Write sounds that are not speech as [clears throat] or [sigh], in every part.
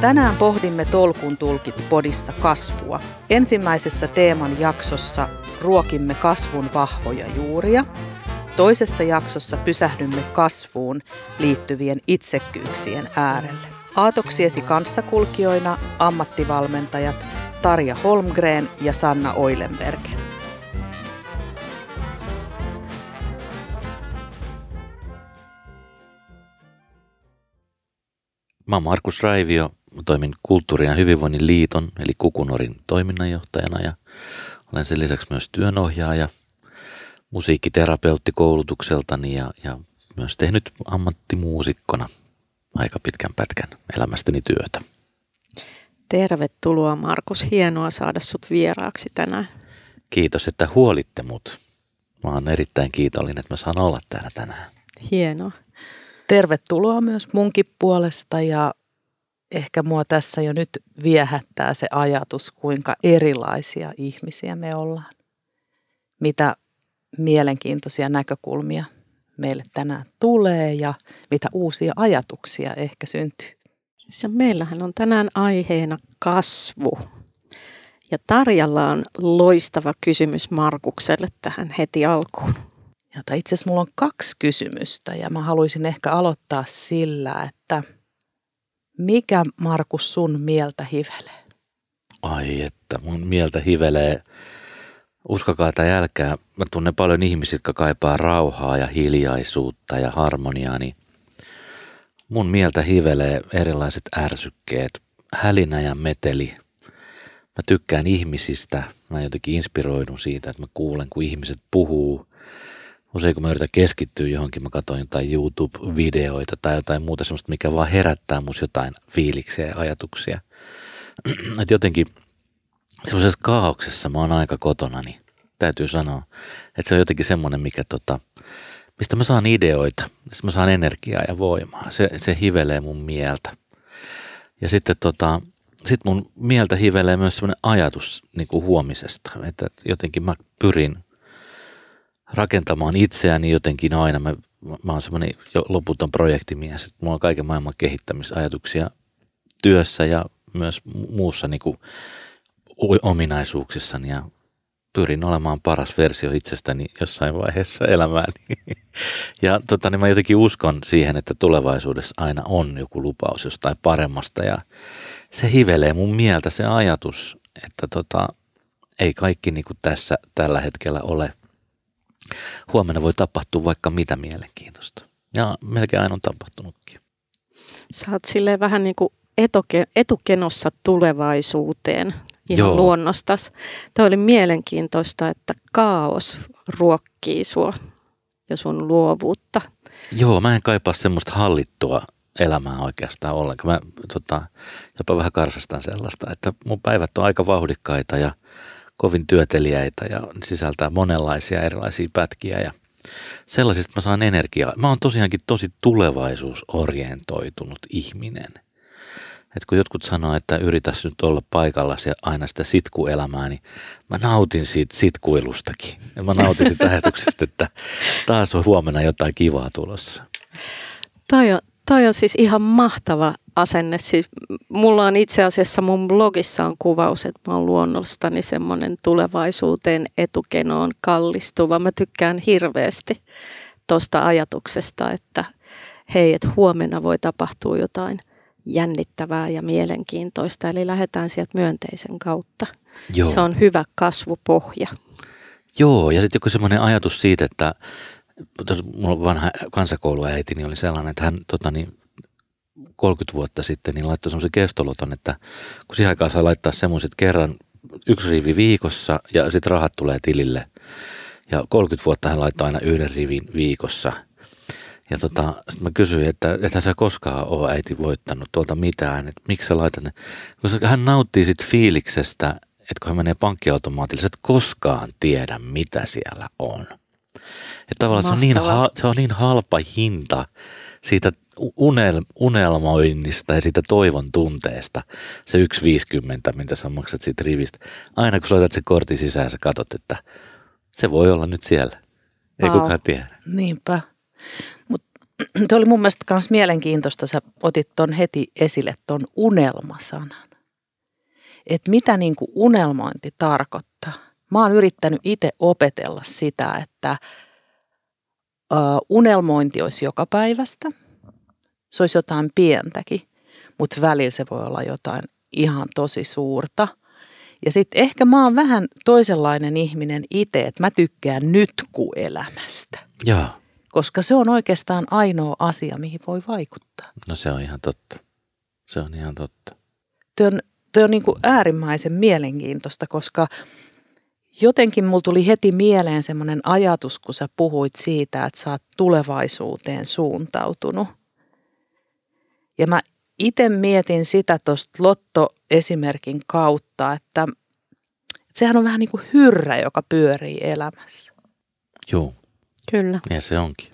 Tänään pohdimme Tolkun tulkit podissa kasvua. Ensimmäisessä teeman jaksossa ruokimme kasvun vahvoja juuria. Toisessa jaksossa pysähdymme kasvuun liittyvien itsekkyyksien äärelle. Aatoksiesi kanssakulkijoina ammattivalmentajat Tarja Holmgren ja Sanna Oilenberg. Mä oon Markus Raivio, toimin Kulttuurin ja hyvinvoinnin liiton eli Kukunorin toiminnanjohtajana ja olen sen lisäksi myös työnohjaaja, musiikkiterapeutti koulutukseltani ja, ja myös tehnyt ammattimuusikkona aika pitkän pätkän elämästäni työtä. Tervetuloa Markus, hienoa saada sut vieraaksi tänään. Kiitos, että huolitte mut. Mä oon erittäin kiitollinen, että mä saan olla täällä tänään. Hienoa. Tervetuloa myös munkin puolesta ja ehkä mua tässä jo nyt viehättää se ajatus, kuinka erilaisia ihmisiä me ollaan. Mitä mielenkiintoisia näkökulmia meille tänään tulee ja mitä uusia ajatuksia ehkä syntyy. Ja meillähän on tänään aiheena kasvu. Ja Tarjalla on loistava kysymys Markukselle tähän heti alkuun. Ja itse asiassa mulla on kaksi kysymystä ja mä haluaisin ehkä aloittaa sillä, että mikä Markus sun mieltä hivelee? Ai että mun mieltä hivelee, uskokaa tai älkää, mä tunnen paljon ihmisiä, jotka kaipaa rauhaa ja hiljaisuutta ja harmoniaa, niin mun mieltä hivelee erilaiset ärsykkeet, hälinä ja meteli. Mä tykkään ihmisistä, mä jotenkin inspiroidun siitä, että mä kuulen, kun ihmiset puhuu – usein kun mä yritän keskittyä johonkin, mä katsoin jotain YouTube-videoita tai jotain muuta semmoista, mikä vaan herättää mus jotain fiiliksiä ja ajatuksia. [clears throat] että jotenkin semmoisessa kaauksessa mä oon aika kotona, niin täytyy sanoa, että se on jotenkin semmoinen, mikä tota, mistä mä saan ideoita, mistä mä saan energiaa ja voimaa. Se, se hivelee mun mieltä. Ja sitten tota, sit mun mieltä hivelee myös semmoinen ajatus niin kuin huomisesta, että jotenkin mä pyrin rakentamaan itseäni jotenkin aina. Mä, mä oon semmoinen loputon projektimies, että mulla on kaiken maailman kehittämisajatuksia työssä ja myös muussa niin kuin ominaisuuksissani ja pyrin olemaan paras versio itsestäni jossain vaiheessa elämääni. [laughs] Ja tota, niin mä jotenkin uskon siihen, että tulevaisuudessa aina on joku lupaus jostain paremmasta ja se hivelee mun mieltä se ajatus, että tota, ei kaikki niin kuin tässä tällä hetkellä ole – huomenna voi tapahtua vaikka mitä mielenkiintoista. Ja melkein aina on tapahtunutkin. Sä oot silleen vähän niin kuin etuke, etukenossa tulevaisuuteen ihan Joo. luonnostas. Tämä oli mielenkiintoista, että kaos ruokkii sua ja sun luovuutta. Joo, mä en kaipaa semmoista hallittua elämää oikeastaan ollenkaan. Mä tota, jopa vähän karsastan sellaista, että mun päivät on aika vauhdikkaita ja – kovin työteliäitä ja sisältää monenlaisia erilaisia pätkiä ja sellaisista mä saan energiaa. Mä oon tosiaankin tosi tulevaisuusorientoitunut ihminen. Et kun jotkut sanoo, että yritäs nyt olla paikalla se aina sitä sitkuelämää, niin mä nautin siitä sitkuilustakin. Ja mä nautin sitä [laughs] ajatuksesta, että taas on huomenna jotain kivaa tulossa. Toi on, toi on siis ihan mahtava asenne. Siis mulla on itse asiassa mun blogissa on kuvaus, että mä oon luonnostani semmoinen tulevaisuuteen etukenoon kallistuva. Mä tykkään hirveästi tuosta ajatuksesta, että hei, että huomenna voi tapahtua jotain jännittävää ja mielenkiintoista. Eli lähdetään sieltä myönteisen kautta. Joo. Se on hyvä kasvupohja. Joo, ja sitten joku semmoinen ajatus siitä, että mulla vanha kansakouluäiti niin oli sellainen, että hän tota, niin, 30 vuotta sitten niin laittoi semmoisen kestoloton, että kun siihen aikaan saa laittaa semmoiset kerran yksi rivi viikossa ja sitten rahat tulee tilille. Ja 30 vuotta hän laittoi aina yhden rivin viikossa. Ja tota, sitten mä kysyin, että että sä koskaan ole äiti voittanut tuolta mitään, että miksi sä laitat ne. Koska hän nauttii sit fiiliksestä, että kun hän menee pankkiautomaatille, sä et koskaan tiedä, mitä siellä on. Että tavallaan se on, niin, se on niin halpa hinta siitä unel, unelmoinnista ja siitä toivon tunteesta, se 1,50, mitä sä maksat siitä rivistä. Aina kun sä laitat se kortin sisään, sä katsot, että se voi olla nyt siellä. Ei wow. kukaan tiedä. Niinpä. Mutta [clears throat] Tuo oli mun mielestä myös mielenkiintoista, sä otit ton heti esille ton unelmasanan. Että mitä niin kuin unelmointi tarkoittaa. Mä oon yrittänyt itse opetella sitä, että unelmointi olisi joka päivästä. Se olisi jotain pientäkin, mutta välillä se voi olla jotain ihan tosi suurta. Ja sitten ehkä mä oon vähän toisenlainen ihminen itse, että mä tykkään nytku-elämästä. Joo. Koska se on oikeastaan ainoa asia, mihin voi vaikuttaa. No se on ihan totta. Se on ihan totta. Tuo on, toi on niin kuin äärimmäisen mielenkiintoista, koska jotenkin mulla tuli heti mieleen semmoinen ajatus, kun sä puhuit siitä, että sä oot tulevaisuuteen suuntautunut. Ja mä itse mietin sitä tuosta Lotto-esimerkin kautta, että, että sehän on vähän niin kuin hyrrä, joka pyörii elämässä. Joo. Kyllä. Ja se onkin.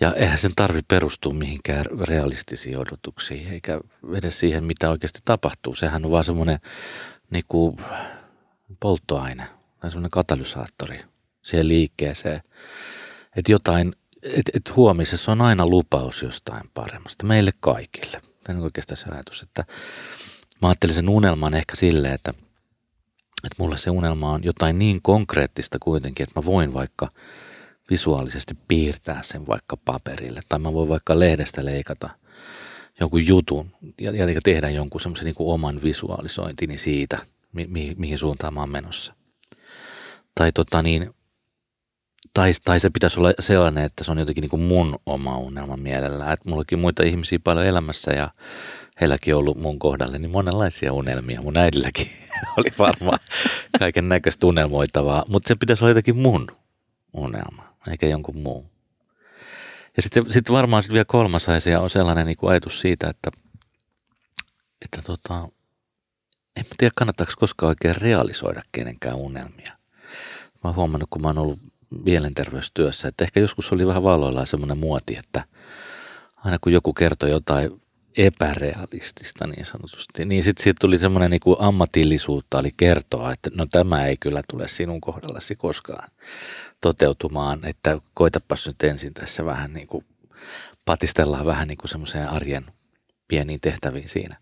Ja eihän sen tarvi perustua mihinkään realistisiin odotuksiin, eikä edes siihen, mitä oikeasti tapahtuu. Sehän on vaan semmoinen niin kuin polttoaine tai semmoinen katalysaattori siihen liikkeeseen. Että jotain, että et huomisessa on aina lupaus jostain paremmasta meille kaikille. Tämä on oikeastaan se ajatus, että mä ajattelin sen unelman ehkä silleen, että, että mulle se unelma on jotain niin konkreettista kuitenkin, että mä voin vaikka visuaalisesti piirtää sen vaikka paperille tai mä voin vaikka lehdestä leikata jonkun jutun ja, ja tehdä jonkun semmoisen niin oman visualisointini siitä – mi- mi- mihin suuntaan mä oon menossa. Tai, tota niin, tai, tai se pitäisi olla sellainen, että se on jotenkin niin kuin mun oma unelma mielellä. Että mullakin muita ihmisiä paljon elämässä ja heilläkin on ollut mun kohdalle niin monenlaisia unelmia. Mun äidilläkin [laughs] oli varmaan kaiken näköistä unelmoitavaa, mutta se pitäisi olla jotenkin mun unelma, eikä jonkun muu. Ja sitten sit varmaan sit vielä kolmas asia on sellainen niin kuin ajatus siitä, että, että tota, en mä tiedä kannattaako koskaan oikein realisoida kenenkään unelmia. Mä oon huomannut, kun mä oon ollut mielenterveystyössä, että ehkä joskus oli vähän valoillaan semmoinen muoti, että aina kun joku kertoi jotain epärealistista niin sanotusti, niin sitten siitä tuli semmoinen niin ammatillisuutta oli kertoa, että no tämä ei kyllä tule sinun kohdallasi koskaan toteutumaan, että koitapas nyt ensin tässä vähän niin kuin patistellaan vähän niin kuin semmoiseen arjen pieniin tehtäviin siinä.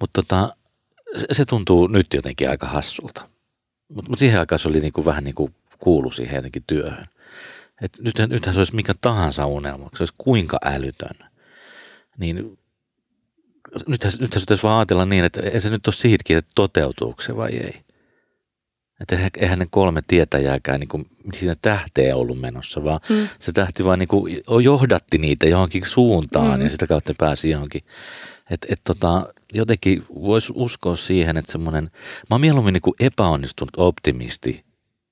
Mutta tota, se tuntuu nyt jotenkin aika hassulta. Mutta mut siihen aikaan se oli niinku vähän niin kuin kuulu siihen jotenkin työhön. Et nythän, nythän se olisi mikä tahansa unelma, se olisi kuinka älytön. Niin nythän, nythän se vaan ajatella niin, että ei se nyt ole siitäkin, että toteutuuko se vai ei. Että eihän ne kolme tietäjääkään niin kuin siinä tähteen ollut menossa, vaan mm. se tähti vaan niin kuin johdatti niitä johonkin suuntaan mm. ja sitä kautta ne pääsi johonkin. Et, et tota, jotenkin voisi uskoa siihen, että semmoinen, mä oon mieluummin niin kuin epäonnistunut optimisti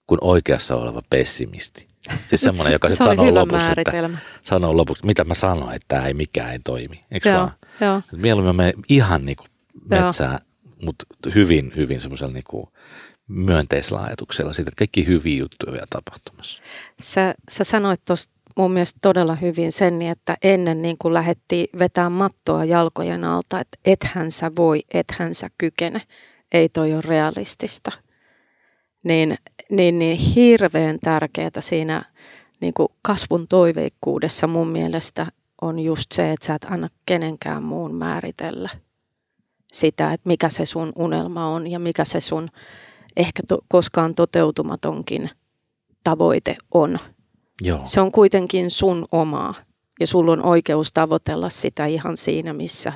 kuin oikeassa oleva pessimisti. Siis semmoinen, joka [laughs] se sanoo lopuksi, että, sanoo lopuksi, mitä mä sanoin, että tämä ei mikään ei toimi. Eikö joo, vaan? Joo. Mieluummin me ihan niin kuin metsää, mutta hyvin, hyvin semmoisella niin kuin myönteisellä ajatuksella siitä, että kaikki hyviä juttuja vielä tapahtumassa. Sä, sä sanoit tuosta mun mielestä todella hyvin sen, että ennen niin kuin lähdettiin vetää mattoa jalkojen alta, että ethän sä voi, ethän sä kykene, ei toi ole realistista. Niin, niin, niin hirveän tärkeää siinä niin kuin kasvun toiveikkuudessa mun mielestä on just se, että sä et anna kenenkään muun määritellä sitä, että mikä se sun unelma on ja mikä se sun ehkä to, koskaan toteutumatonkin tavoite on. Joo. Se on kuitenkin sun omaa ja sulla on oikeus tavoitella sitä ihan siinä, missä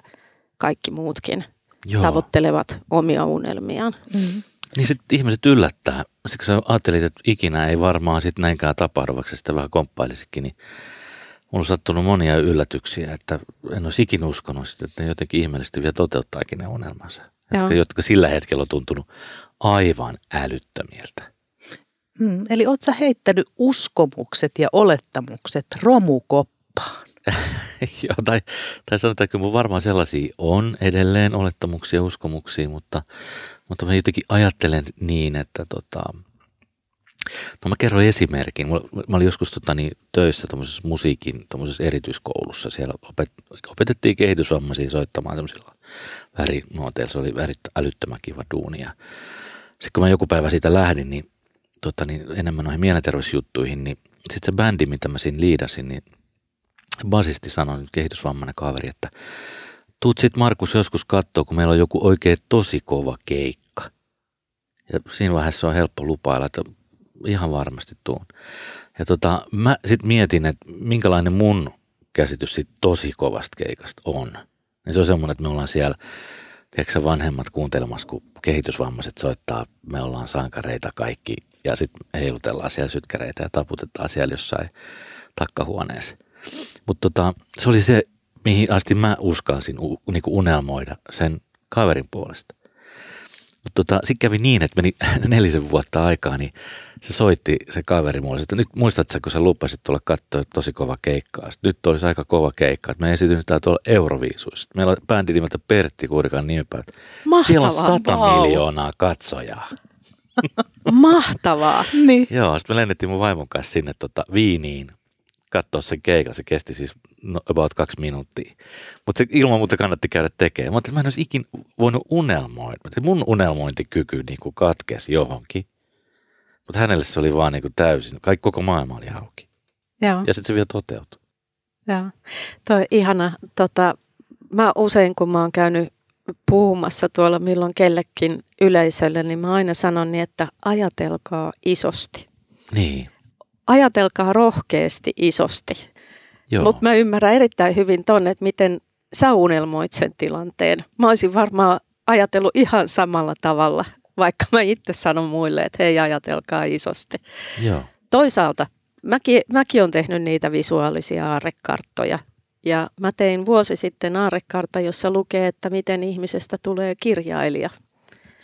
kaikki muutkin Joo. tavoittelevat omia unelmiaan. Mm-hmm. Niin sitten ihmiset yllättää. Siksi ajattelit, että ikinä ei varmaan sitten näinkään tapahdu, vaikka sitä vähän komppailisikin, niin mulla on sattunut monia yllätyksiä, että en olisi ikinä uskonut että ne jotenkin ihmeellisesti vielä toteuttaakin ne unelmansa. Jotka, jotka sillä hetkellä on tuntunut aivan älyttömiltä. Hmm, eli oot sä heittänyt uskomukset ja olettamukset romukoppaan? [laughs] Joo, tai, tai sanotaan, että mun varmaan sellaisia on edelleen olettamuksia ja uskomuksia, mutta, mutta mä jotenkin ajattelen niin, että tota, No mä kerron esimerkin. Mä olin joskus tota, niin, töissä tuommoisessa musiikin tuommoisessa erityiskoulussa. Siellä opet, opetettiin kehitysvammaisia soittamaan tämmöisillä värinuoteilla. Se oli värit, älyttömän kiva duuni. Sitten kun mä joku päivä siitä lähdin, niin, tota, niin enemmän noihin mielenterveysjuttuihin, niin sitten se bändi, mitä mä siinä liidasin, niin basisti sanoi nyt kehitysvammainen kaveri, että tuut sit Markus joskus katsoa, kun meillä on joku oikein tosi kova keikka. Ja siinä vaiheessa on helppo lupailla, että ihan varmasti tuun. Ja tota, mä sitten mietin, että minkälainen mun käsitys siitä tosi kovasta keikasta on. Ja se on semmoinen, että me ollaan siellä, tiedätkö vanhemmat kuuntelemassa, kun kehitysvammaiset soittaa, me ollaan sankareita kaikki ja sitten heilutellaan siellä sytkäreitä ja taputetaan siellä jossain takkahuoneessa. Mutta tota, se oli se, mihin asti mä uskalsin u, niinku unelmoida sen kaverin puolesta. Mutta tota, sitten kävi niin, että meni [laughs] nelisen vuotta aikaa, niin se soitti se kaveri mulle, että nyt muistatko, kun sä lupasit tulla katsoa tosi kova keikkaa. Sitten nyt olisi aika kova keikka, että me esitytään tuolla Euroviisuissa. Meillä on bändi nimeltä Pertti Kurikan nimenpäät. Siellä on sata wow. miljoonaa katsojaa. [laughs] Mahtavaa. niin. Joo, sitten me lennettiin mun vaimon kanssa sinne tota, Viiniin katsoa sen keikan. Se kesti siis no, about kaksi minuuttia. Mutta se ilman muuta kannatti käydä tekemään. Mutta mä en olisi ikin voinut unelmoida. Mun unelmointikyky niin kuin katkesi johonkin. Mutta hänelle se oli vaan niin kuin täysin. Kaikki koko maailma oli auki. Joo. Ja sitten se vielä toteutui. Joo. Toi ihana. Tota, mä usein kun mä oon käynyt puhumassa tuolla milloin kellekin yleisölle, niin mä aina sanon niin, että ajatelkaa isosti. Niin ajatelkaa rohkeasti isosti. Mutta mä ymmärrän erittäin hyvin tonne, että miten sä unelmoit sen tilanteen. Mä olisin varmaan ajatellut ihan samalla tavalla, vaikka mä itse sanon muille, että hei ajatelkaa isosti. Joo. Toisaalta mäkin, mäkin olen tehnyt niitä visuaalisia aarrekarttoja. Ja mä tein vuosi sitten aarrekartta, jossa lukee, että miten ihmisestä tulee kirjailija.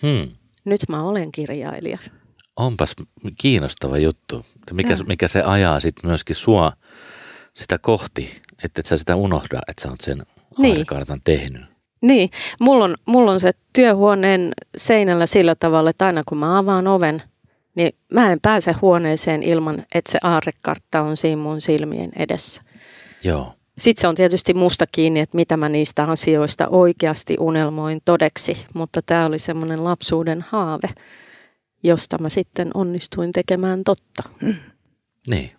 Hmm. Nyt mä olen kirjailija. Onpas kiinnostava juttu. Mikä, mikä se ajaa sitten myöskin sua sitä kohti, että et sä sitä unohda, että sä oot sen niin. kartan tehnyt. Niin, mulla on, mulla on se työhuoneen seinällä sillä tavalla, että aina kun mä avaan oven, niin mä en pääse huoneeseen ilman, että se aarrekartta on siinä mun silmien edessä. Joo. Sitten se on tietysti musta kiinni, että mitä mä niistä asioista oikeasti unelmoin todeksi, mutta tämä oli semmoinen lapsuuden haave josta mä sitten onnistuin tekemään totta. Mm. Niin,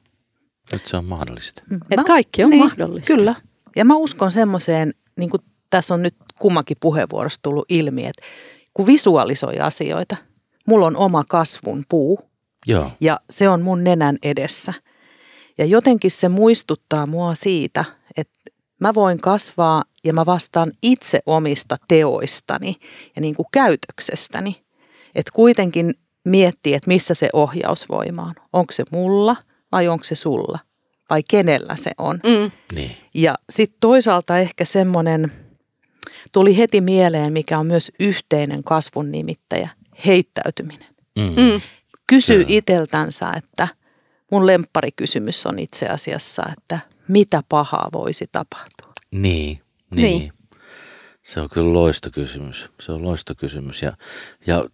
nyt se on mahdollista. Mm. Et kaikki on niin, mahdollista. Kyllä. Ja mä uskon semmoiseen, niin kuin tässä on nyt kummankin puheenvuorossa tullut ilmi, että kun visualisoi asioita, mulla on oma kasvun puu Joo. ja se on mun nenän edessä. Ja jotenkin se muistuttaa mua siitä, että mä voin kasvaa ja mä vastaan itse omista teoistani ja niin kuin käytöksestäni. Että kuitenkin miettii, että missä se ohjausvoima on. Onko se mulla vai onko se sulla? Vai kenellä se on? Mm. Niin. Ja sitten toisaalta ehkä semmoinen, tuli heti mieleen, mikä on myös yhteinen kasvun nimittäjä, heittäytyminen. Mm. Mm. Kysyy iteltänsä, että mun lempparikysymys on itse asiassa, että mitä pahaa voisi tapahtua? Niin, niin. niin. Se on kyllä loistokysymys. Se on loistokysymys. Ja, ja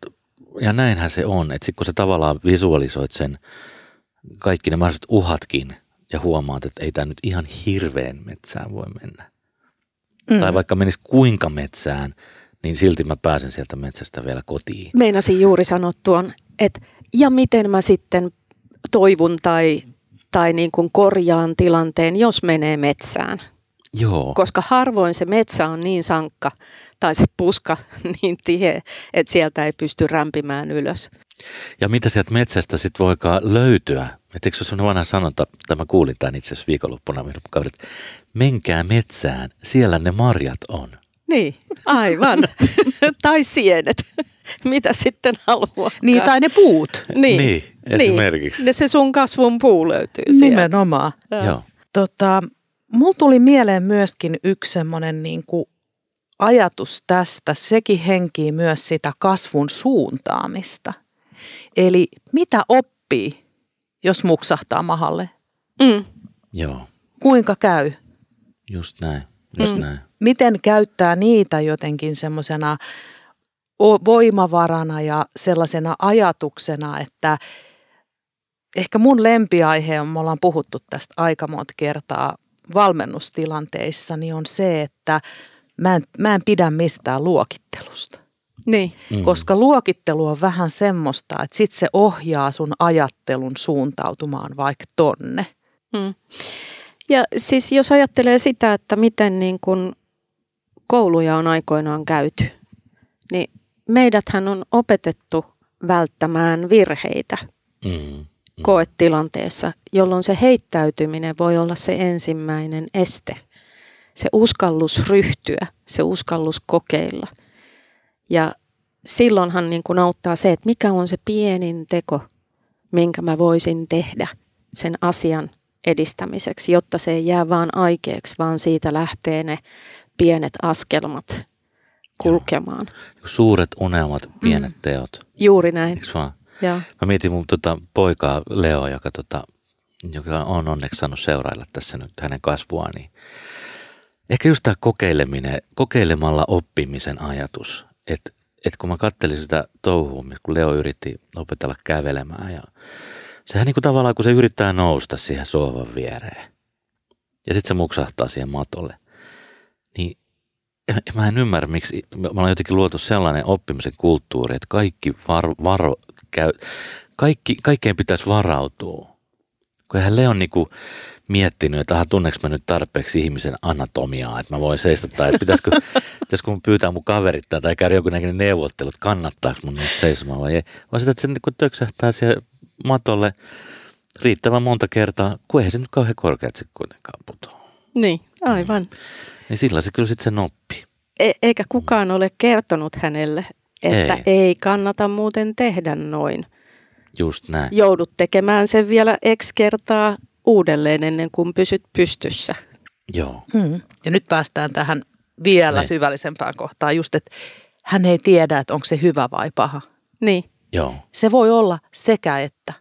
ja näinhän se on, että sit kun sä tavallaan visualisoit sen kaikki ne mahdolliset uhatkin ja huomaat, että ei tämä nyt ihan hirveän metsään voi mennä. Mm. Tai vaikka menisi kuinka metsään, niin silti mä pääsen sieltä metsästä vielä kotiin. Meinasin juuri sanoa tuon, että ja miten mä sitten toivun tai, tai niin kuin korjaan tilanteen, jos menee metsään. Joo. Koska harvoin se metsä on niin sankka tai se puska [laughs] niin tie, että sieltä ei pysty rämpimään ylös. Ja mitä sieltä metsästä sitten voikaan löytyä? Et eikö se on vanha sanonta, tämä kuulin tämän itse asiassa viikonloppuna, että menkää metsään, siellä ne marjat on. Niin, aivan. [laughs] tai sienet, [laughs] mitä sitten haluaa. Niin, tai ne puut. Niin, niin esimerkiksi. Niin, se sun kasvun puu löytyy sieltä. Nimenomaan. Joo. Tota, mulla tuli mieleen myöskin yksi semmoinen niin kuin ajatus tästä, sekin henkii myös sitä kasvun suuntaamista. Eli mitä oppii, jos muksahtaa mahalle? Mm. Joo. Kuinka käy? Just näin, just mm. näin. Miten käyttää niitä jotenkin semmoisena voimavarana ja sellaisena ajatuksena, että ehkä mun lempiaihe on, me ollaan puhuttu tästä aika monta kertaa valmennustilanteissa, niin on se, että mä en, mä en pidä mistään luokittelusta. Niin. Mm. Koska luokittelu on vähän semmoista, että sit se ohjaa sun ajattelun suuntautumaan vaikka tonne. Mm. Ja siis jos ajattelee sitä, että miten niin kuin kouluja on aikoinaan käyty, niin meidäthän on opetettu välttämään virheitä Mm. Mm. koetilanteessa, jolloin se heittäytyminen voi olla se ensimmäinen este. Se uskallus ryhtyä, se uskallus kokeilla. Ja silloinhan niin kuin auttaa se, että mikä on se pienin teko, minkä mä voisin tehdä sen asian edistämiseksi, jotta se ei jää vaan aikeeksi, vaan siitä lähtee ne pienet askelmat kulkemaan. Suuret unelmat, pienet Mm. teot. Juuri näin. Vaan? Joo. Mä mietin mun tota, poikaa Leo, joka, tota, joka on onneksi saanut seurailla tässä nyt hänen kasvuaan. Niin ehkä just tämä kokeileminen, kokeilemalla oppimisen ajatus. Että et kun mä kattelin sitä touhua, kun Leo yritti opetella kävelemään ja sehän niin kuin tavallaan, kun se yrittää nousta siihen sohvan viereen ja sitten se muksahtaa siihen matolle, niin en- mä en ymmärrä, miksi me ollaan jotenkin luotu sellainen oppimisen kulttuuri, että kaikki varo, varo käy, kaikki, kaikkeen pitäisi varautua. Kun eihän Leon niinku miettinyt, että aha, tunneeko mä nyt tarpeeksi ihmisen anatomiaa, että mä voin seistä, tai että pitäisikö, [laughs] pitäisikö mun pyytää mun kaverit tai käydä jonkunnäköinen neuvottelu, että kannattaako mun nyt seisomaan vai ei. Vaan sitä, että se niinku töksähtää siihen matolle riittävän monta kertaa, kun eihän se nyt kauhean korkeat se kuitenkaan putoa. Niin, aivan. Niin sillä se kyllä sitten sen oppii. E- eikä kukaan ole kertonut hänelle, että Ei. ei. kannata muuten tehdä noin. Just näin. Joudut tekemään sen vielä X kertaa uudelleen ennen kuin pysyt pystyssä. Joo. Mm. Ja nyt päästään tähän vielä Niin. syvällisempään kohtaan, just että hän ei tiedä, että onko se hyvä vai paha. Niin, Joo. Se voi olla sekä että.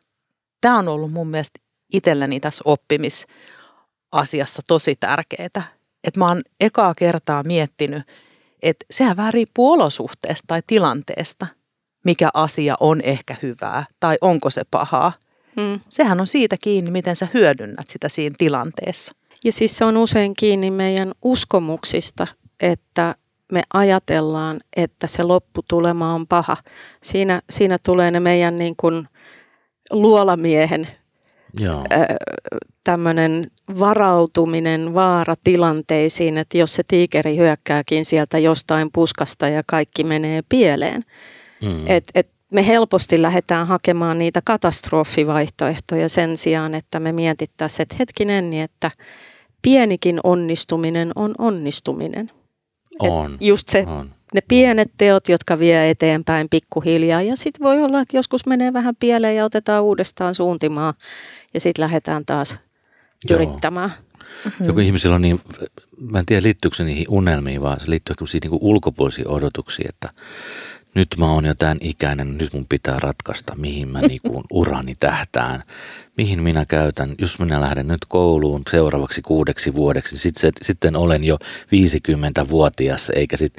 Tämä on ollut mun mielestä itselleni tässä oppimisasiassa tosi tärkeää. Että mä oon ekaa kertaa miettinyt, että sehän vähän riippuu olosuhteesta tai tilanteesta, mikä asia on ehkä hyvää tai onko se pahaa. mm. Sehän on siitä kiinni, miten sä hyödynnät sitä siinä tilanteessa. Ja siis se on usein kiinni meidän uskomuksista, että me ajatellaan, että se lopputulema on paha. Siinä, siinä tulee ne meidän niin kuin luolamiehen Joo. tämmöinen varautuminen vaaratilanteisiin, että jos se tiikeri hyökkääkin sieltä jostain puskasta ja kaikki menee pieleen. Mm. Et, et me helposti lähdetään hakemaan niitä katastrofivaihtoehtoja sen sijaan, että me mietittäisiin, että hetkinen, niin että pienikin onnistuminen on onnistuminen. Et on. Just se, on. ne pienet teot, jotka vie eteenpäin pikkuhiljaa. Ja sitten voi olla, että joskus menee vähän pieleen ja otetaan uudestaan suuntimaa ja sitten lähdetään taas yrittämään. Joku ihmisillä on niin, mä en tiedä liittyykö se niihin unelmiin, vaan se liittyy ehkä niin ulkopuolisiin odotuksiin, että nyt mä oon jo tämän ikäinen, nyt mun pitää ratkaista, mihin mä niinku [laughs] urani tähtään, mihin minä käytän, jos minä lähden nyt kouluun seuraavaksi kuudeksi vuodeksi, sit se, sitten olen jo 50-vuotias, eikä sit,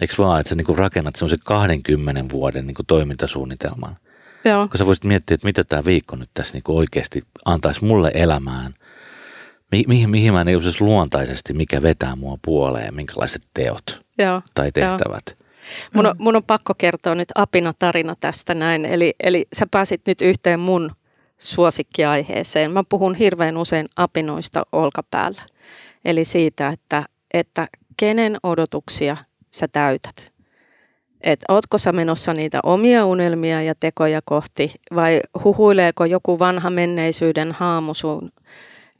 eikö vaan, että sä niinku rakennat semmoisen 20 vuoden niinku toimintasuunnitelman, Joo. kun sä voisit miettiä, että mitä tämä viikko nyt tässä niinku oikeasti antaisi mulle elämään, Mi- mihin, mihin mä niin luontaisesti, mikä vetää mua puoleen, minkälaiset teot Joo. tai tehtävät. Mun, on, mun on pakko kertoa nyt apina tarina tästä näin. Eli, eli sä pääsit nyt yhteen mun suosikkiaiheeseen. Mä puhun hirveän usein apinoista olkapäällä. Eli siitä, että, että kenen odotuksia sä täytät. Että ootko sä menossa niitä omia unelmia ja tekoja kohti vai huhuileeko joku vanha menneisyyden haamu sun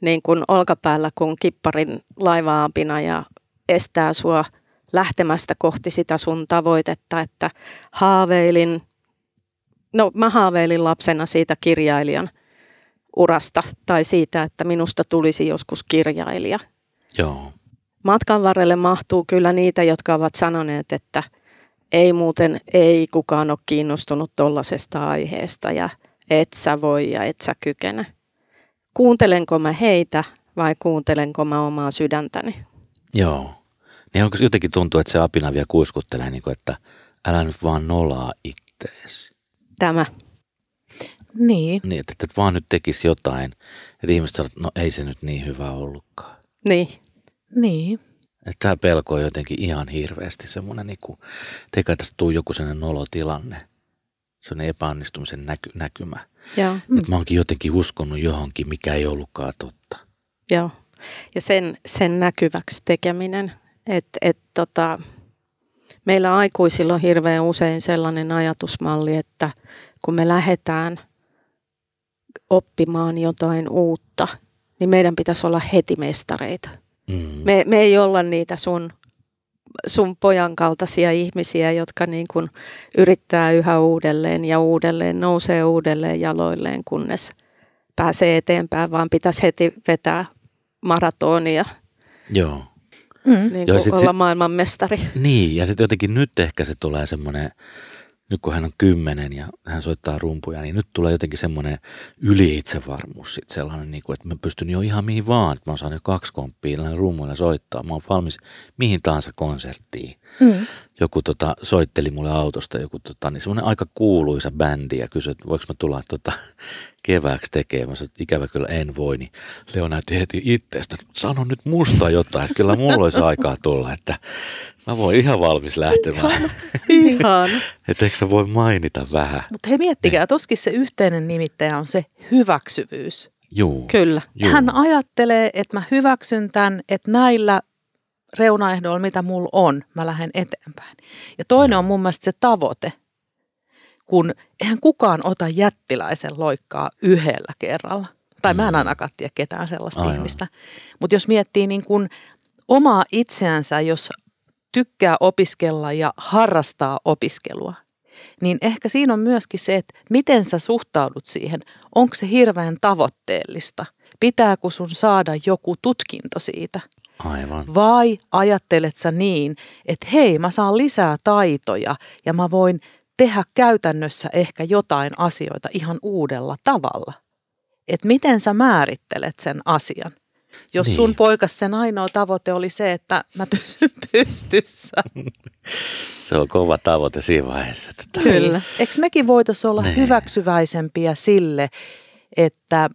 niin kuin olkapäällä kuin kipparin laivaapina ja estää sua lähtemästä kohti sitä sun tavoitetta, että haaveilin, no mä haaveilin lapsena siitä kirjailijan urasta tai siitä, että minusta tulisi joskus kirjailija. Joo, Matkan varrelle mahtuu kyllä niitä, jotka ovat sanoneet, että ei muuten, ei kukaan ole kiinnostunut tollaisesta aiheesta ja et sä voi ja et sä kykene. Kuuntelenko mä heitä vai kuuntelenko mä omaa sydäntäni? joo. Niin onko jotenkin tuntuu, että se apina vielä kuiskuttelee, niin kuin, että älä nyt vaan nolaa ittees. Tämä. Niin, Niin, että, että vaan nyt tekisi jotain, että ihmiset sanoo, että no ei se nyt niin hyvä ollutkaan. Niin. niin. Että tämä pelko on jotenkin ihan hirveästi semmoinen, niin kuin, teikä tästä tuu joku sellainen nolotilanne, sellainen epäonnistumisen näky, näkymä. Joo. Mm. Että mä oonkin jotenkin uskonut johonkin, mikä ei ollutkaan totta. Joo. Ja sen, sen näkyväksi tekeminen, että et, tota, meillä aikuisilla on hirveän usein sellainen ajatusmalli, että kun me lähdetään oppimaan jotain uutta, niin meidän pitäisi olla heti mestareita. Mm. Me, me ei olla niitä sun, sun pojan kaltaisia ihmisiä, jotka niin kuin yrittää yhä uudelleen ja uudelleen, nousee uudelleen jaloilleen, kunnes pääsee eteenpäin, vaan pitäisi heti vetää maratonia. Joo. Mm. Niin Joo, sit olla maailmanmestari. Niin, ja sitten jotenkin nyt ehkä se tulee semmoinen nyt kun hän on kymmenen ja hän soittaa rumpuja, niin nyt tulee jotenkin semmoinen yli-itsevarmuus sit sellainen, niin kuin, että mä pystyn jo ihan mihin vaan, että mä osaan jo kaksi komppia rummuilla soittaa, mä oon valmis mihin tahansa konserttiin. Mm. Joku tota, soitteli mulle autosta, joku tota, niin semmoinen aika kuuluisa bändi ja kysyi, että voiko mä tulla tota, kevääksi tekemään. Mä sanoin, että ikävä kyllä en voi, niin Leo näytti heti itsestä, sano nyt musta jotain, että kyllä mulla olisi aikaa tulla, että mä voin ihan valmis lähtemään. Ihan. [laughs] että eikö sä voi mainita vähän? Mutta hei miettikää, toskin se yhteinen nimittäjä on se hyväksyvyys. Juu. Kyllä. Juu. Hän ajattelee, että mä hyväksyn tämän, että näillä reunaehdoilla, mitä mulla on, mä lähden eteenpäin. Ja toinen on mun mielestä se tavoite, kun eihän kukaan ota jättiläisen loikkaa yhdellä kerralla. Tai mä en mm. ainakaan tiedä ketään sellaista Aivan. ihmistä. Mutta jos miettii niin kun omaa itseänsä, jos tykkää opiskella ja harrastaa opiskelua, niin ehkä siinä on myöskin se, että miten sä suhtaudut siihen. Onko se hirveän tavoitteellista? Pitääkö sun saada joku tutkinto siitä? Aivan. Vai ajattelet sä niin, että hei, mä saan lisää taitoja ja mä voin tehdä käytännössä ehkä jotain asioita ihan uudella tavalla. Että miten sä määrittelet sen asian. Jos niin. sun poikas sen ainoa tavoite oli se, että mä pysyn [laughs] pystyssä. [laughs] Se on kova tavoite siinä vaiheessa. Että... Kyllä. Eikö mekin voitaisiin olla niin. hyväksyväisempiä sille, että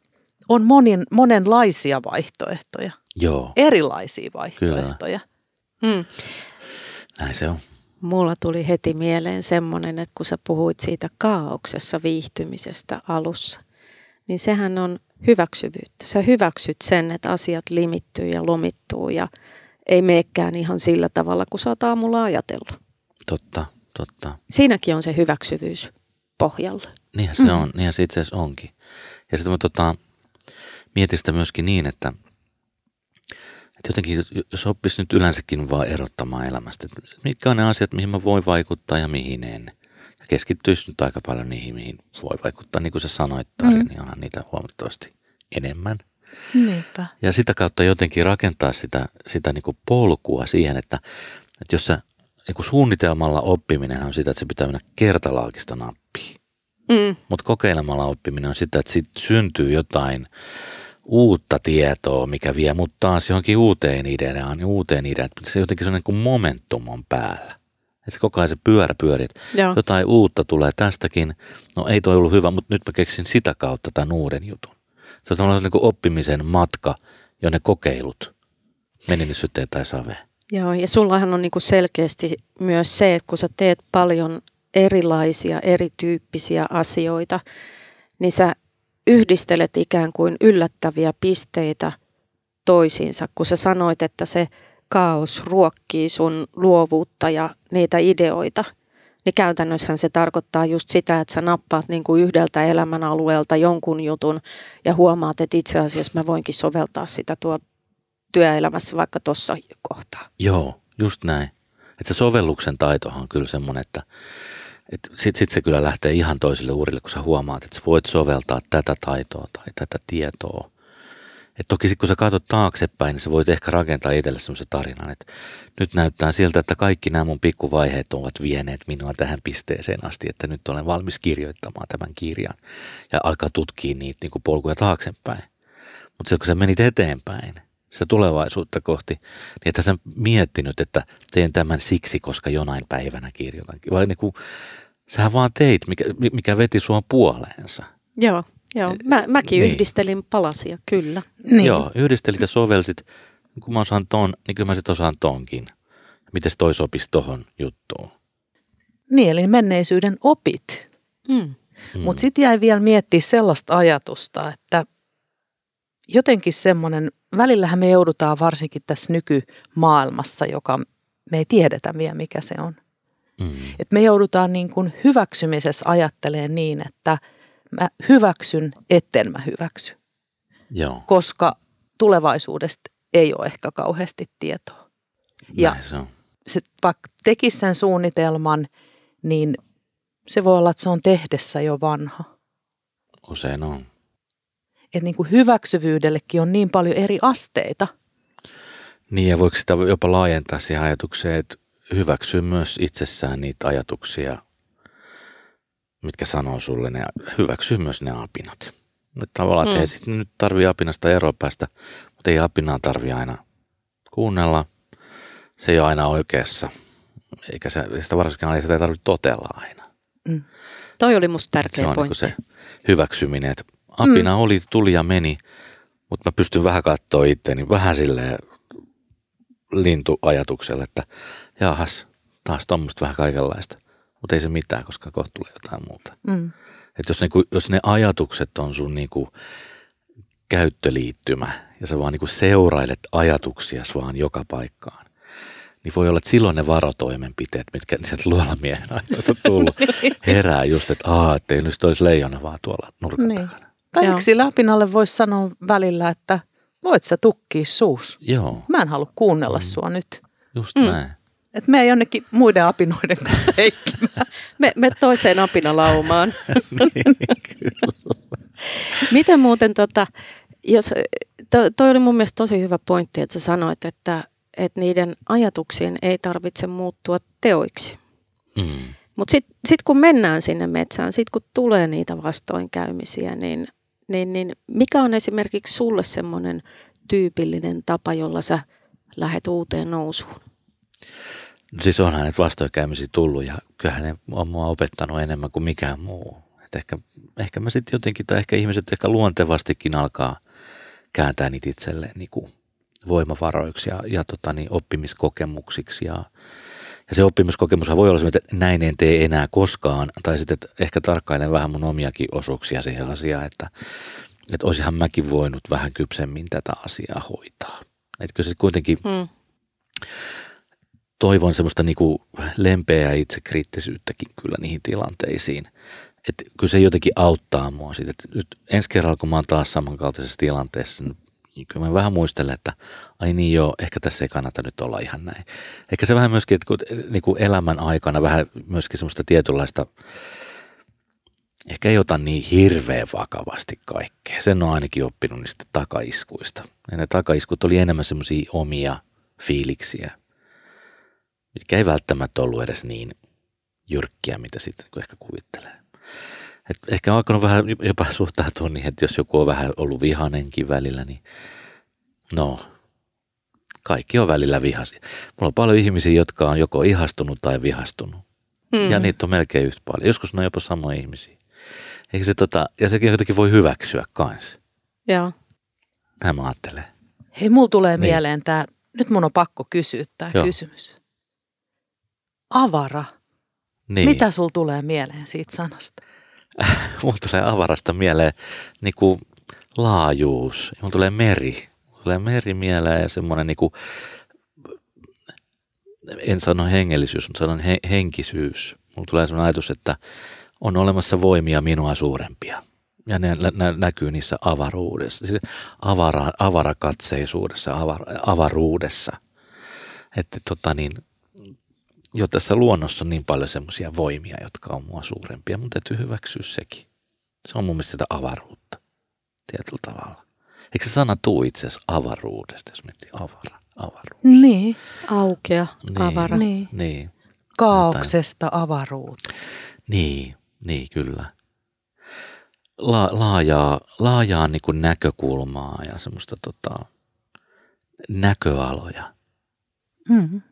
on monin, monenlaisia vaihtoehtoja. Joo. Erilaisia vaihtoehtoja. Hmm. Näin se on. Mulla tuli heti mieleen semmoinen, että kun sä puhuit siitä kaauksessa viihtymisestä alussa, niin sehän on hyväksyvyyttä. Sä hyväksyt sen, että asiat limittyy ja lomittuu ja ei meekään ihan sillä tavalla, kun sä oot aamulla ajatellut. Totta, totta. Siinäkin on se hyväksyvyys pohjalla. Niinhän se mm. on, niinhän se itse asiassa onkin. Ja sitten mä tota, mietin sitä myöskin niin, että jotenkin jos oppisi nyt yleensäkin vaan erottamaan elämästä, että mitkä on ne asiat, mihin mä voin vaikuttaa ja mihin en. Ja keskittyisi nyt aika paljon niihin, mihin voi vaikuttaa. Niin kuin sä sanoit, Tarja, mm. niin onhan niitä huomattavasti enemmän. Niinpä. Ja sitä kautta jotenkin rakentaa sitä, sitä niin kuin polkua siihen, että, että jos sä niin kuin suunnitelmalla oppiminen on sitä, että se pitää mennä kertalaakista nappiin. Mm. Mutta kokeilemalla oppiminen on sitä, että siitä syntyy jotain uutta tietoa, mikä vie mut taas johonkin uuteen ideaan, uuteen ideaan. Se jotenkin sellainen kuin momentum on päällä. Että se koko ajan se pyörä pyörii. Jotain uutta tulee tästäkin. No ei toi ollut hyvä, mutta nyt mä keksin sitä kautta tämän uuden jutun. Se on sellainen niin oppimisen matka, jonne kokeilut meni nyt syteen tai saveen. Joo, ja sullahan on niin kuin selkeästi myös se, että kun sä teet paljon erilaisia, erityyppisiä asioita, niin sä yhdistelet ikään kuin yllättäviä pisteitä toisiinsa, kun sä sanoit, että se kaos ruokkii sun luovuutta ja niitä ideoita, niin käytännössähän se tarkoittaa just sitä, että sä nappaat niin kuin yhdeltä elämänalueelta jonkun jutun ja huomaat, että itse asiassa mä voinkin soveltaa sitä tuo työelämässä vaikka tuossa kohtaa. Joo, just näin. Että se sovelluksen taitohan on kyllä semmoinen, että sitten sit se kyllä lähtee ihan toisille uurille, kun sä huomaat, että sä voit soveltaa tätä taitoa tai tätä tietoa. Et toki sitten kun sä katsot taaksepäin, niin sä voit ehkä rakentaa itselle semmoisen tarinan, että nyt näyttää siltä, että kaikki nämä mun pikkuvaiheet ovat vieneet minua tähän pisteeseen asti, että nyt olen valmis kirjoittamaan tämän kirjan ja alkaa tutkia niitä niin polkuja taaksepäin. Mutta kun sä menit eteenpäin, sitä tulevaisuutta kohti, niin että sä miettinyt, että teen tämän siksi, koska jonain päivänä kirjoitan. Vai niin kuin, sähän vaan teit, mikä, mikä veti sua puoleensa. Joo, joo. Mä, mäkin niin. yhdistelin palasia, kyllä. Niin. Joo, yhdistelit ja sovelsit. Kun mä osaan ton, niin kyllä mä sit osaan tonkin. Miten toi sopisi tohon juttuun? Niin, eli menneisyyden opit. Mm. Mm. Mutta sitten jäi vielä miettiä sellaista ajatusta, että jotenkin semmoinen, välillähän me joudutaan varsinkin tässä nykymaailmassa, joka me ei tiedetä vielä mikä se on. Mm. Et me joudutaan niin kuin hyväksymisessä ajattelemaan niin, että mä hyväksyn, etten mä hyväksy. Joo. Koska tulevaisuudesta ei ole ehkä kauheasti tietoa. Ja Näin se on. se, vaikka tekisi sen suunnitelman, niin se voi olla, että se on tehdessä jo vanha. Usein on. Että niin kuin hyväksyvyydellekin on niin paljon eri asteita. Niin ja voiko sitä jopa laajentaa siihen ajatukseen, että hyväksyy myös itsessään niitä ajatuksia, mitkä sanoo sulle, ne hyväksyy myös ne apinat. Nyt tavallaan, että Mm. ei sit nyt tarvii apinasta eroa päästä, mutta ei apinaa tarvi aina kuunnella. Se ei ole aina oikeassa, eikä se, sitä varsinkaan sitä ei tarvitse totella aina. Mm. Toi oli musta Se tärkeä on niin pointti. se hyväksyminen, että apina mm. oli, tuli ja meni, mutta mä pystyn vähän katsoa itteeni vähän silleen lintuajatukselle, että jaahas, taas tuommoista vähän kaikenlaista. Mutta ei se mitään, koska kohta tulee jotain muuta. Mm. Et jos, niinku, jos ne ajatukset on sun niinku käyttöliittymä ja sä vaan niinku seurailet ajatuksia vaan joka paikkaan, niin voi olla, että silloin ne varotoimenpiteet, mitkä [laughs] sieltä luolamiehen ajoista on tullut, [laughs] herää just, että aah, ettei nyt olisi leijona vaan tuolla nurkan Niin. takana. Tai Joo. eikö voisi sanoa välillä, että voit sä tukkii suus. Joo, Mä en halua kuunnella sua nyt. just Mm. näin. Että me jonnekin muiden apinoiden kanssa [laughs] heikkimään. Me, me toiseen apinalaumaan. [laughs] niin, kyllä. Miten muuten, tota, jos, to, toi oli mun mielestä tosi hyvä pointti, että sä sanoit, että, että niiden ajatuksien ei tarvitse muuttua teoiksi. Mm. Mutta sitten sit kun mennään sinne metsään, sitten kun tulee niitä vastoinkäymisiä, niin, niin, niin mikä on esimerkiksi sulle semmoinen tyypillinen tapa, jolla sä lähet uuteen nousuun? No Siis onhan näitä vastoinkäymisiä tullut ja kyllähän ne on mua opettanut enemmän kuin mikään muu. Et ehkä, ehkä mä sitten jotenkin, tai ehkä ihmiset ehkä luontevastikin alkaa kääntää niitä itselleen niin voimavaroiksi ja, ja tota, niin, oppimiskokemuksiksi. Ja, ja se oppimiskokemushan voi olla se, että näin en tee enää koskaan, tai sitten että ehkä tarkkailen vähän mun omiakin osuuksia siihen asiaan, että, että olisinhan mäkin voinut vähän kypsemmin tätä asiaa hoitaa. Että kyllä se kuitenkin Hmm. toivon semmoista niinku lempeää itsekriittisyyttäkin kyllä niihin tilanteisiin. Että kyllä se jotenkin auttaa mua siitä, että nyt ensi kerralla kun mä oon taas samankaltaisessa tilanteessa, niin kyllä mä vähän muistelen, että ai niin joo, ehkä tässä ei kannata nyt olla ihan näin. Ehkä se vähän myöskin, että kun niin kuin elämän aikana vähän myöskin semmoista tietynlaista, ehkä ei ota niin hirveän vakavasti kaikkea. Sen on ainakin oppinut niistä takaiskuista. Ja ne takaiskut oli enemmän semmoisia omia fiiliksiä, mitkä ei välttämättä ollut edes niin jyrkkiä, mitä sitten niin ehkä kuvittelee. Et ehkä on alkanut vähän jopa suhtautua niin, että jos joku on vähän ollut vihanenkin välillä, niin no, kaikki on välillä vihaisia. Mulla on paljon ihmisiä, jotka on joko ihastunut tai vihastunut. Hmm. Ja niitä on melkein yhtä paljon. Joskus ne on jopa samoja ihmisiä. Eikä se tota, ja sekin jotenkin voi hyväksyä kanssa. Joo. Näin mä ajattelen. Hei, mulla tulee Niin. mieleen tämä, nyt mun on pakko kysyä tämä kysymys. Avara. Niin. Mitä sul tulee mieleen siitä sanasta? [laughs] Mulla tulee avarasta mieleen niin kuin laajuus. Mulla tulee meri. Mulla tulee meri mieleen ja semmoinen niin kuin, en sano hengellisyys, mutta sanon he, henkisyys. Mulla tulee semmoinen ajatus, että on olemassa voimia minua suurempia. Ja ne nä, näkyy niissä avaruudessa, siis avara, avarakatseisuudessa, avar, avaruudessa. Että tota niin, jo tässä luonnossa on niin paljon semmoisia voimia, jotka on mua suurempia, mutta täytyy hyväksyä sekin. Se on mun mielestä sitä avaruutta tietyllä tavalla. Eikö se sana tuu itse asiassa avaruudesta, jos miettii avara, avaruus? Niin. Aukea, Niin. avara. Niin. Niin, Kaauksesta avaruuteen. niin, niin kyllä. La, laajaa, laajaa niin kuin näkökulmaa ja semmoista tota, näköaloja. Mm.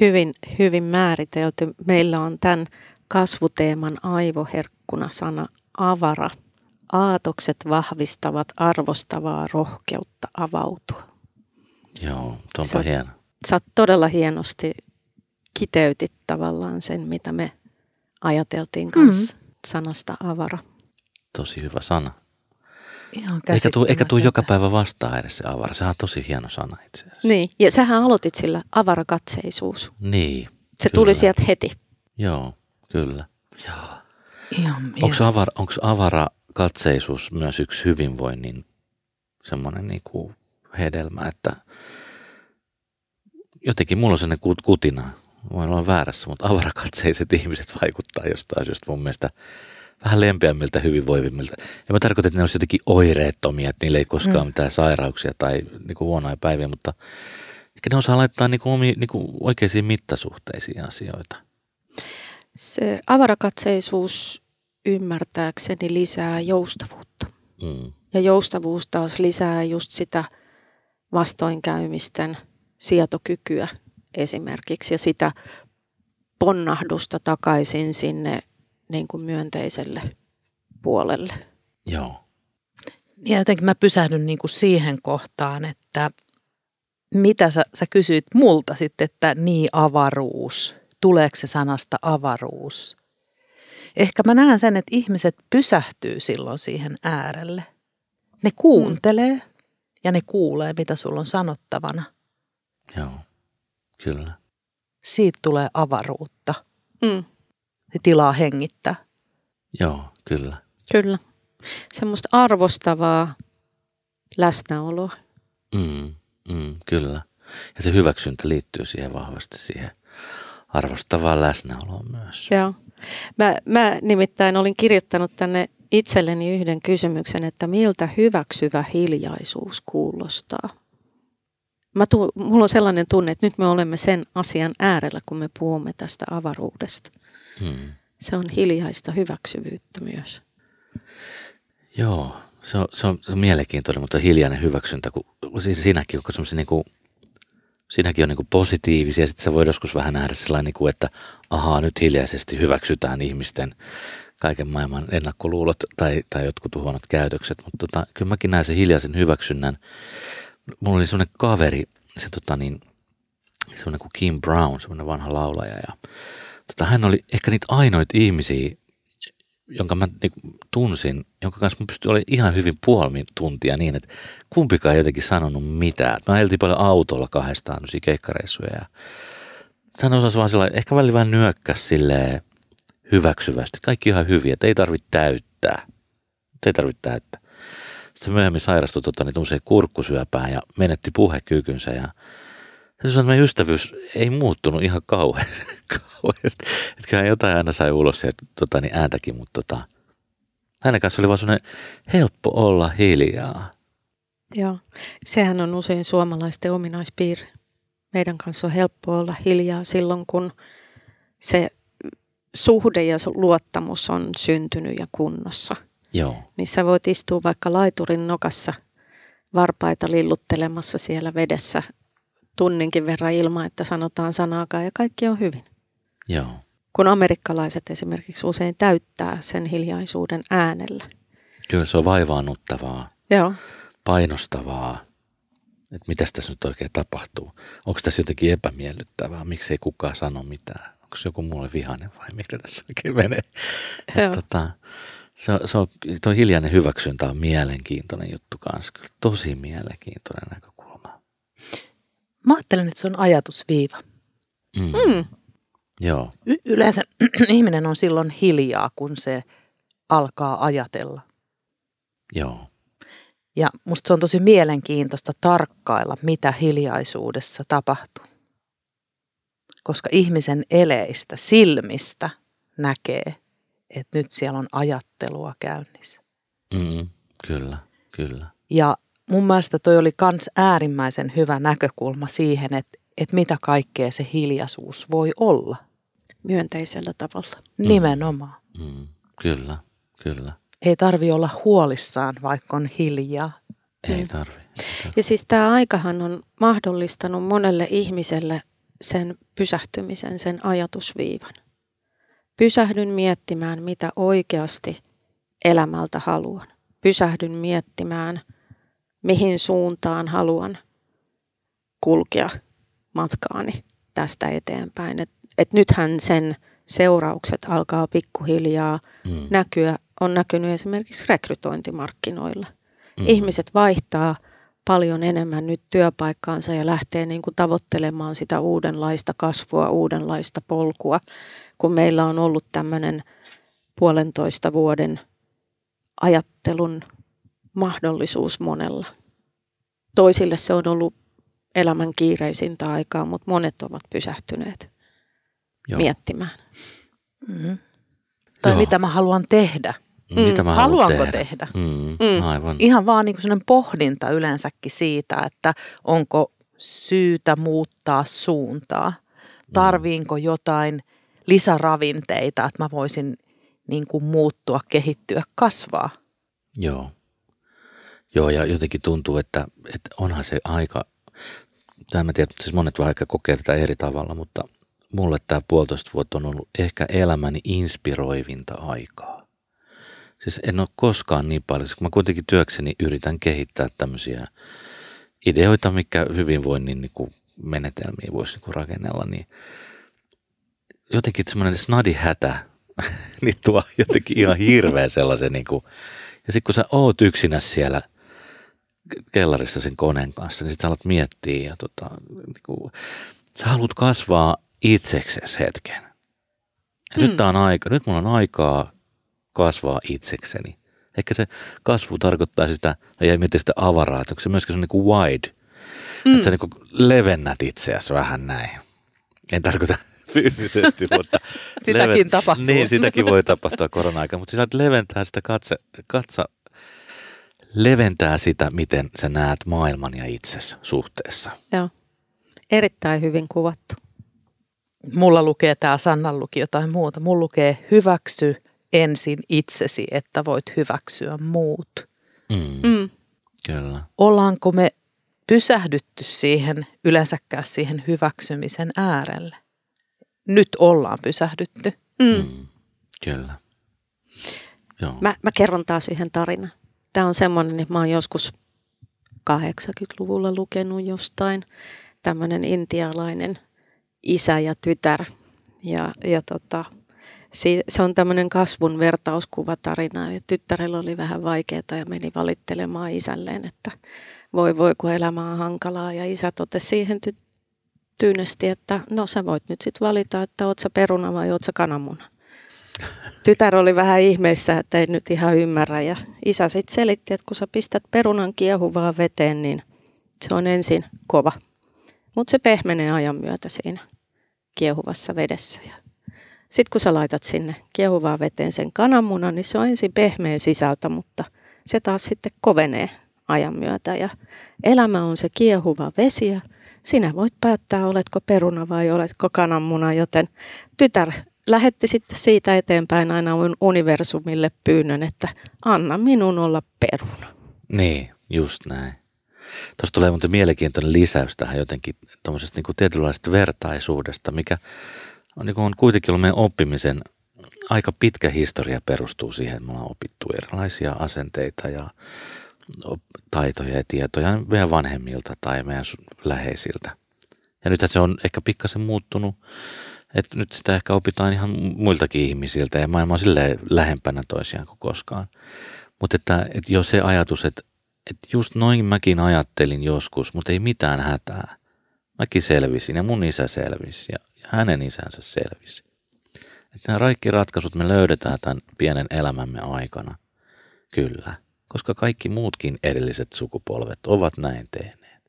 Hyvin, hyvin määritelty. Meillä on tämän kasvuteeman aivoherkkuna sana avara. Aatokset vahvistavat arvostavaa rohkeutta avautua. Joo, tuonpa Sä- hieno. Sä oot todella hienosti kiteytit tavallaan sen, mitä me ajateltiin kanssa sanasta avara. Tosi hyvä sana. Ihan Eikä tuu, eikä tuu joka päivä vastaan edes se avara. Sehän on tosi hieno sana itse asiassa. Niin, ja sähän aloitit sillä avarakatseisuus. Niin. Se kyllä. tuli sieltä heti. Joo, kyllä. Joo. Ihan Onko avara, onks avara katseisuus myös yksi hyvinvoinnin semmoinen niinku hedelmä, että jotenkin mulla on sellainen kut- kutina, voin olla väärässä, mutta avarakatseiset [laughs] ihmiset vaikuttaa jostain syystä mun mielestä vähän lempeämmiltä, hyvinvoivimmilta. Ja mä tarkoitan, että ne olisi jotenkin oireettomia, että niillä ei koskaan Mm. mitään sairauksia tai niinku huonoja päiviä, mutta ehkä ne osaa laittaa niinku omi, niinku oikeisiin mittasuhteisiin asioita. Se avarakatseisuus ymmärtääkseni lisää joustavuutta. Mm. Ja joustavuus taas lisää just sitä vastoinkäymisten sietokykyä esimerkiksi ja sitä ponnahdusta takaisin sinne niin kuin myönteiselle puolelle. Joo. Ja jotenkin mä pysähdyn niin kuin siihen kohtaan, että mitä sä, sä kysyit multa sitten, että niin avaruus, tuleeko se sanasta avaruus? Ehkä mä näen sen, että ihmiset pysähtyy silloin siihen äärelle. Ne kuuntelee ja ne kuulee, mitä sulla on sanottavana. Joo, kyllä. Siitä tulee avaruutta Mm, ja tilaa hengittää. Joo, kyllä. kyllä. Semmoista arvostavaa läsnäoloa. Mm, mm, kyllä. Ja se hyväksyntä liittyy siihen vahvasti siihen arvostavaan läsnäoloon myös. Joo. Mä, mä nimittäin olin kirjoittanut tänne itselleni yhden kysymyksen, että miltä hyväksyvä hiljaisuus kuulostaa. Mä tu, mulla on sellainen tunne, että nyt me olemme sen asian äärellä, kun me puhumme tästä avaruudesta. Mm. Se on hiljaista hyväksyvyyttä myös. Joo, se on, se, on, se on mielenkiintoinen, mutta hiljainen hyväksyntä, kun siinäkin on niin kuin, siinäkin on niin kuin positiivisia, sitten sä voit joskus vähän nähdä sellainen, niin kuin, että ahaa, nyt hiljaisesti hyväksytään ihmisten kaiken maailman ennakkoluulot tai, tai jotkut huonot käytökset, mutta tota, kyllä mäkin näen sen hiljaisen hyväksynnän. Mulla oli semmoinen kaveri, se tota niin, semmoinen kuin Kim Brown, semmoinen vanha laulaja, ja tota, hän oli ehkä niitä ainoita ihmisiä, jonka mä niin tunsin, jonka kanssa mä pystyin olemaan ihan hyvin puoli tuntia niin, että kumpikaan ei jotenkin sanonut mitään. Mä ajeltiin paljon autolla kahdestaan tämmöisiä keikkareissuja ja hän osasi vaan sellainen, ehkä välillä vähän nyökkäs silleen hyväksyvästi. Kaikki ihan hyviä, että ei tarvitse täyttää. Ei tarvitse täyttää. Sitten myöhemmin sairastui tota, niin kurkkusyöpään ja menetti puhekykynsä ja se sanoi, että meidän ystävyys ei muuttunut ihan kauhean, [laughs] kauheasti. Että kyllähän jotain aina sai ulos sieltä tota, niin ääntäkin, mutta tota, hänen kanssa oli vaan sellainen helppo olla hiljaa. Joo. Sehän on usein suomalaisten ominaispiirre. Meidän kanssa on helppo olla hiljaa silloin, kun se suhde ja luottamus on syntynyt ja kunnossa. Joo, Niin sä voit istua vaikka laiturin nokassa varpaita lilluttelemassa siellä vedessä tunninkin verran ilman, että sanotaan sanaakaan ja kaikki on hyvin. joo, Kun amerikkalaiset esimerkiksi usein täyttää sen hiljaisuuden äänellä. kyllä se on vaivaannuttavaa, Joo. painostavaa, että mitä tässä nyt oikein tapahtuu. Onko tässä jotenkin epämiellyttävää, miksi ei kukaan sano mitään? Onko joku mulle vihainen vai mikä tässä oikein menee? Joo. Tota, se on, se on, tuo hiljainen hyväksyntä on mielenkiintoinen juttu kanssa. Kyllä tosi mielenkiintoinen näkökulma. Mä ajattelen, että se on ajatusviiva. Mm. Mm. Joo, Y- yleensä [clears throat] ihminen on silloin hiljaa, kun se alkaa ajatella. joo, Ja musta se on tosi mielenkiintoista tarkkailla, mitä hiljaisuudessa tapahtuu. Koska ihmisen eleistä, silmistä näkee, että nyt siellä on ajattelua käynnissä. mm, kyllä, kyllä. Ja mun mielestä toi oli kans äärimmäisen hyvä näkökulma siihen, että, että mitä kaikkea se hiljaisuus voi olla. Myönteisellä tavalla. Nimenomaan. Mm, kyllä, kyllä. Ei tarvi olla huolissaan, vaikka on hiljaa. Ei Mm. tarvi. Ja siis tämä aikahan on mahdollistanut monelle ihmiselle sen pysähtymisen, sen ajatusviivan. Pysähdyn miettimään, mitä oikeasti elämältä haluan. Pysähdyn miettimään, mihin suuntaan haluan kulkea matkaani tästä eteenpäin. Et, et nythän sen seuraukset alkaa pikkuhiljaa Mm, näkyä on näkynyt esimerkiksi rekrytointimarkkinoilla. Mm. Ihmiset vaihtaa paljon enemmän nyt työpaikkaansa ja lähtee niin kuin tavoittelemaan sitä uudenlaista kasvua, uudenlaista polkua, kun meillä on ollut tämmöinen puolentoista vuoden ajattelun mahdollisuus monella. Toisille se on ollut elämän kiireisintä aikaa, mutta monet ovat pysähtyneet Joo. miettimään. Mm. Tai Joo. mitä mä haluan tehdä. Mitä mä haluan Haluanko tehdä? tehdä? Mm, Mm. Aivan. Ihan vaan niin sellainen pohdinta yleensäkin siitä, että onko syytä muuttaa suuntaa. Tarviinko jotain lisäravinteita, että mä voisin niin kuin muuttua, kehittyä, kasvaa. Joo. Joo, ja jotenkin tuntuu, että, että onhan se aika, tämä mä tiedän, siis monet vaikka kokee tätä eri tavalla, mutta mulle tämä puolitoista vuotta on ollut ehkä elämäni inspiroivinta aikaa. Siis en ole koskaan niin paljon, kun mä kuitenkin työkseni yritän kehittää tämmöisiä ideoita, mikä hyvinvoinnin niin kuin menetelmiä voisi niin kuin rakennella, niin jotenkin semmoinen snadi hätä, [laughs] niin tuo jotenkin ihan hirveän sellaisen niin kuin, ja sitten kun sä oot yksinä siellä kellarissa sen koneen kanssa, niin sit sä alat miettiä ja tota, niin kuin, sä haluat kasvaa itseksesi hetken. Ja mm. nyt tää on aika, nyt mulla on aikaa kasvaa itsekseni. Ehkä se kasvu tarkoittaa sitä, ja miettiä sitä avaraa, että onko se myöskin se niin kuin wide, mm. että sä niin kuin levennät itseäsi vähän näin. En tarkoita [laughs] fyysisesti, [laughs] mutta Sitäkin tapahtuu. Niin, sitäkin voi tapahtua korona-aikana, mutta että leventää sitä katse, katsa, leventää sitä, miten sä näet maailman ja itsesi suhteessa. Joo. Erittäin hyvin kuvattu. Mulla lukee tämä Sannan luki jotain muuta. Mulla lukee hyväksy ensin itsesi, että voit hyväksyä muut. Mm, Mm. Kyllä. Ollaanko me pysähdytty siihen, yleensäkään siihen hyväksymisen äärelle? Nyt ollaan pysähdytty. Mm. Mm, kyllä. Joo. Mä, mä kerron taas yhden tarinan. Tämä on semmoinen, että mä oon joskus 80-luvulla lukenut jostain tämmöinen intialainen isä ja tytär. Ja, ja tota, se on tämmöinen kasvun vertauskuvatarina. Ja tyttärellä oli vähän vaikeaa ja meni valittelemaan isälleen, että voi voi kun elämä on hankalaa. Ja isä totesi siihen ty- tyynesti, että no sä voit nyt sitten valita, että oot sä peruna vai oot sä kananmuna. Tytär oli vähän ihmeissä, että ei nyt ihan ymmärrä ja isä sitten selitti, että kun sä pistät perunan kiehuvaan veteen, niin se on ensin kova. Mutta se pehmenee ajan myötä siinä kiehuvassa vedessä. Sitten kun sä laitat sinne kiehuvaan veteen sen kananmunan, niin se on ensin pehmeä sisältä, mutta se taas sitten kovenee ajan myötä. Ja elämä on se kiehuva vesi ja sinä voit päättää, oletko peruna vai oletko kananmuna, joten tytär lähetti sitten siitä eteenpäin aina universumille pyynnön, että anna minun olla peruna. Niin, just näin. Tuossa tulee muuten mielenkiintoinen lisäys tähän jotenkin tuommoisesta niin tietynlaisesta vertaisuudesta, mikä on, niin kuin on kuitenkin ollut meidän oppimisen aika pitkä historia perustuu siihen, että me ollaan opittu erilaisia asenteita ja taitoja ja tietoja meidän vanhemmilta tai meidän läheisiltä. Ja nythän se on ehkä pikkasen muuttunut, että nyt sitä ehkä opitaan ihan muiltakin ihmisiltä ja maailma on silleen lähempänä toisiaan kuin koskaan. Mutta että, että jo se ajatus, että, että just noin mäkin ajattelin joskus, mutta ei mitään hätää. Mäkin selvisin ja mun isä selvisi ja, ja hänen isänsä selvisi. Että nämä kaikki ratkaisut me löydetään tämän pienen elämämme aikana. Kyllä, koska kaikki muutkin edelliset sukupolvet ovat näin tehneet.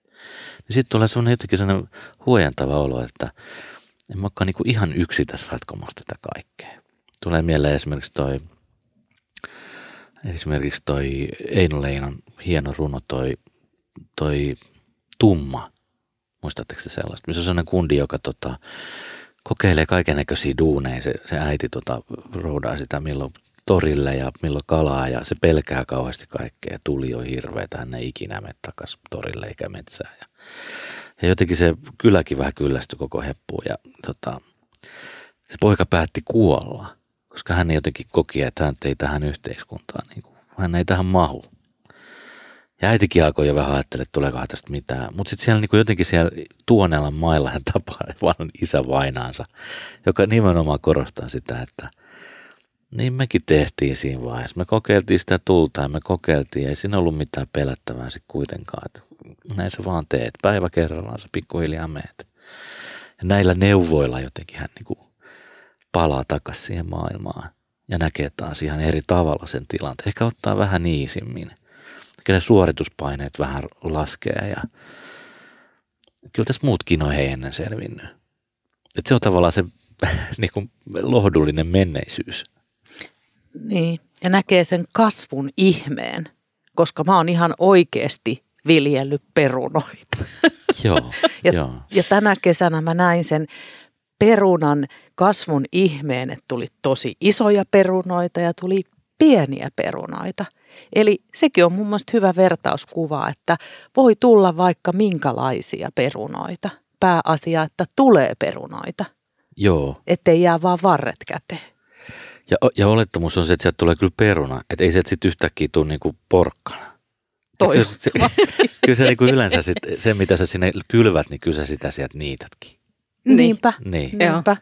Ja sitten tulee sellainen jotenkin sellainen huojentava olo, että en mä niinku ihan yksi tässä ratkomassa tätä kaikkea. Tulee mieleen esimerkiksi toi, esimerkiksi toi Eino Leinon hieno runo, toi, toi Tumma. Muistatteko se sellaista? Missä on sellainen kundi, joka tota, kokeilee kaiken näköisiä duuneja. Se, se äiti tota, roudaa sitä milloin torille ja milloin kalaa ja se pelkää kauheasti kaikkea. Tuli on hirveetä, hän ei ikinä mene takas torille eikä metsään. Ja, ja jotenkin se kyläkin vähän kyllästyi koko heppuun ja tota, se poika päätti kuolla, koska hän jotenkin koki, että hän ei tähän yhteiskuntaan, niin kuin, hän ei tähän mahu. Ja äitikin alkoi jo vähän ajattelemaan, että tuleekohan tästä mitään. Mutta sitten siellä niin jotenkin siellä Tuonelan mailla hän tapaa vanhan isä vainaansa, joka nimenomaan korostaa sitä, että, Niin mekin tehtiin siinä vaiheessa. Me kokeiltiin sitä tulta ja me kokeiltiin. Ei siinä ollut mitään pelättävää sitten kuitenkaan. Että näin sä vaan teet. Päivä kerrallaan sä pikkuhiljaa meet. Ja näillä neuvoilla jotenkin hän niin palaa takaisin siihen maailmaan ja näkee taas ihan eri tavalla sen tilanteen. Ehkä ottaa vähän niisimmin. Ehkä ne suorituspaineet vähän laskee ja kyllä tässä muutkin on hei ennen selvinnyt. Et se on tavallaan se [laughs] niin kuin lohdullinen menneisyys. Niin, ja näkee sen kasvun ihmeen, koska mä oon ihan oikeasti viljellyt perunoita. [laughs] Joo, [laughs] ja, joo. ja tänä kesänä mä näin sen perunan kasvun ihmeen, että tuli tosi isoja perunoita ja tuli pieniä perunoita. Eli sekin on mun mielestä hyvä vertauskuva, että voi tulla vaikka minkälaisia perunoita. Pääasia, että tulee perunoita, Joo. ettei jää vaan varret käteen. Ja, ja olettamus on se, että sieltä tulee kyllä peruna. Että ei sieltä sitten yhtäkkiä tule niinku porkkana. Et kyllä se- Toivottavasti. [laughs] Kyllä se niinku yleensä sit, se, mitä sä sinne kylvät, niin kyllä sä sitä sieltä niitätkin. Niinpä. Niin. Niinpä.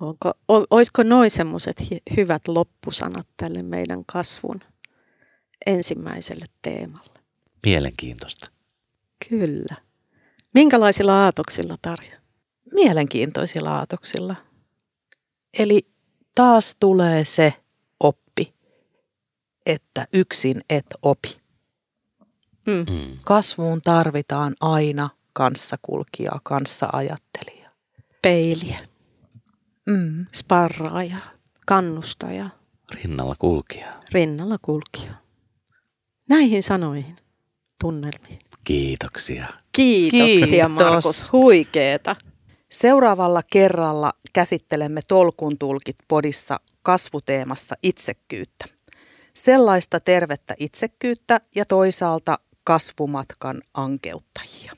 Onko, o, olisiko noin semmoiset hyvät loppusanat tälle meidän kasvun ensimmäiselle teemalle? Mielenkiintoista. Kyllä. Minkälaisilla aatoksilla, Tarja? Mielenkiintoisilla aatoksilla. Eli taas tulee se oppi, että yksin et opi. Mm. Mm. Kasvuun tarvitaan aina kanssakulkijaa, kanssaajattelija. Peiliä, Mm. sparraaja, kannustaja, Rinnalla kulkija. rinnalla kulkija. Näihin sanoihin, tunnelmiin. Kiitoksia. Kiitoksia Kiitos. Markus, huikeeta. Seuraavalla kerralla käsittelemme Tolkun tulkit podissa kasvuteemassa itsekkyyttä. Sellaista tervettä itsekkyyttä ja toisaalta kasvumatkan ankeuttajia.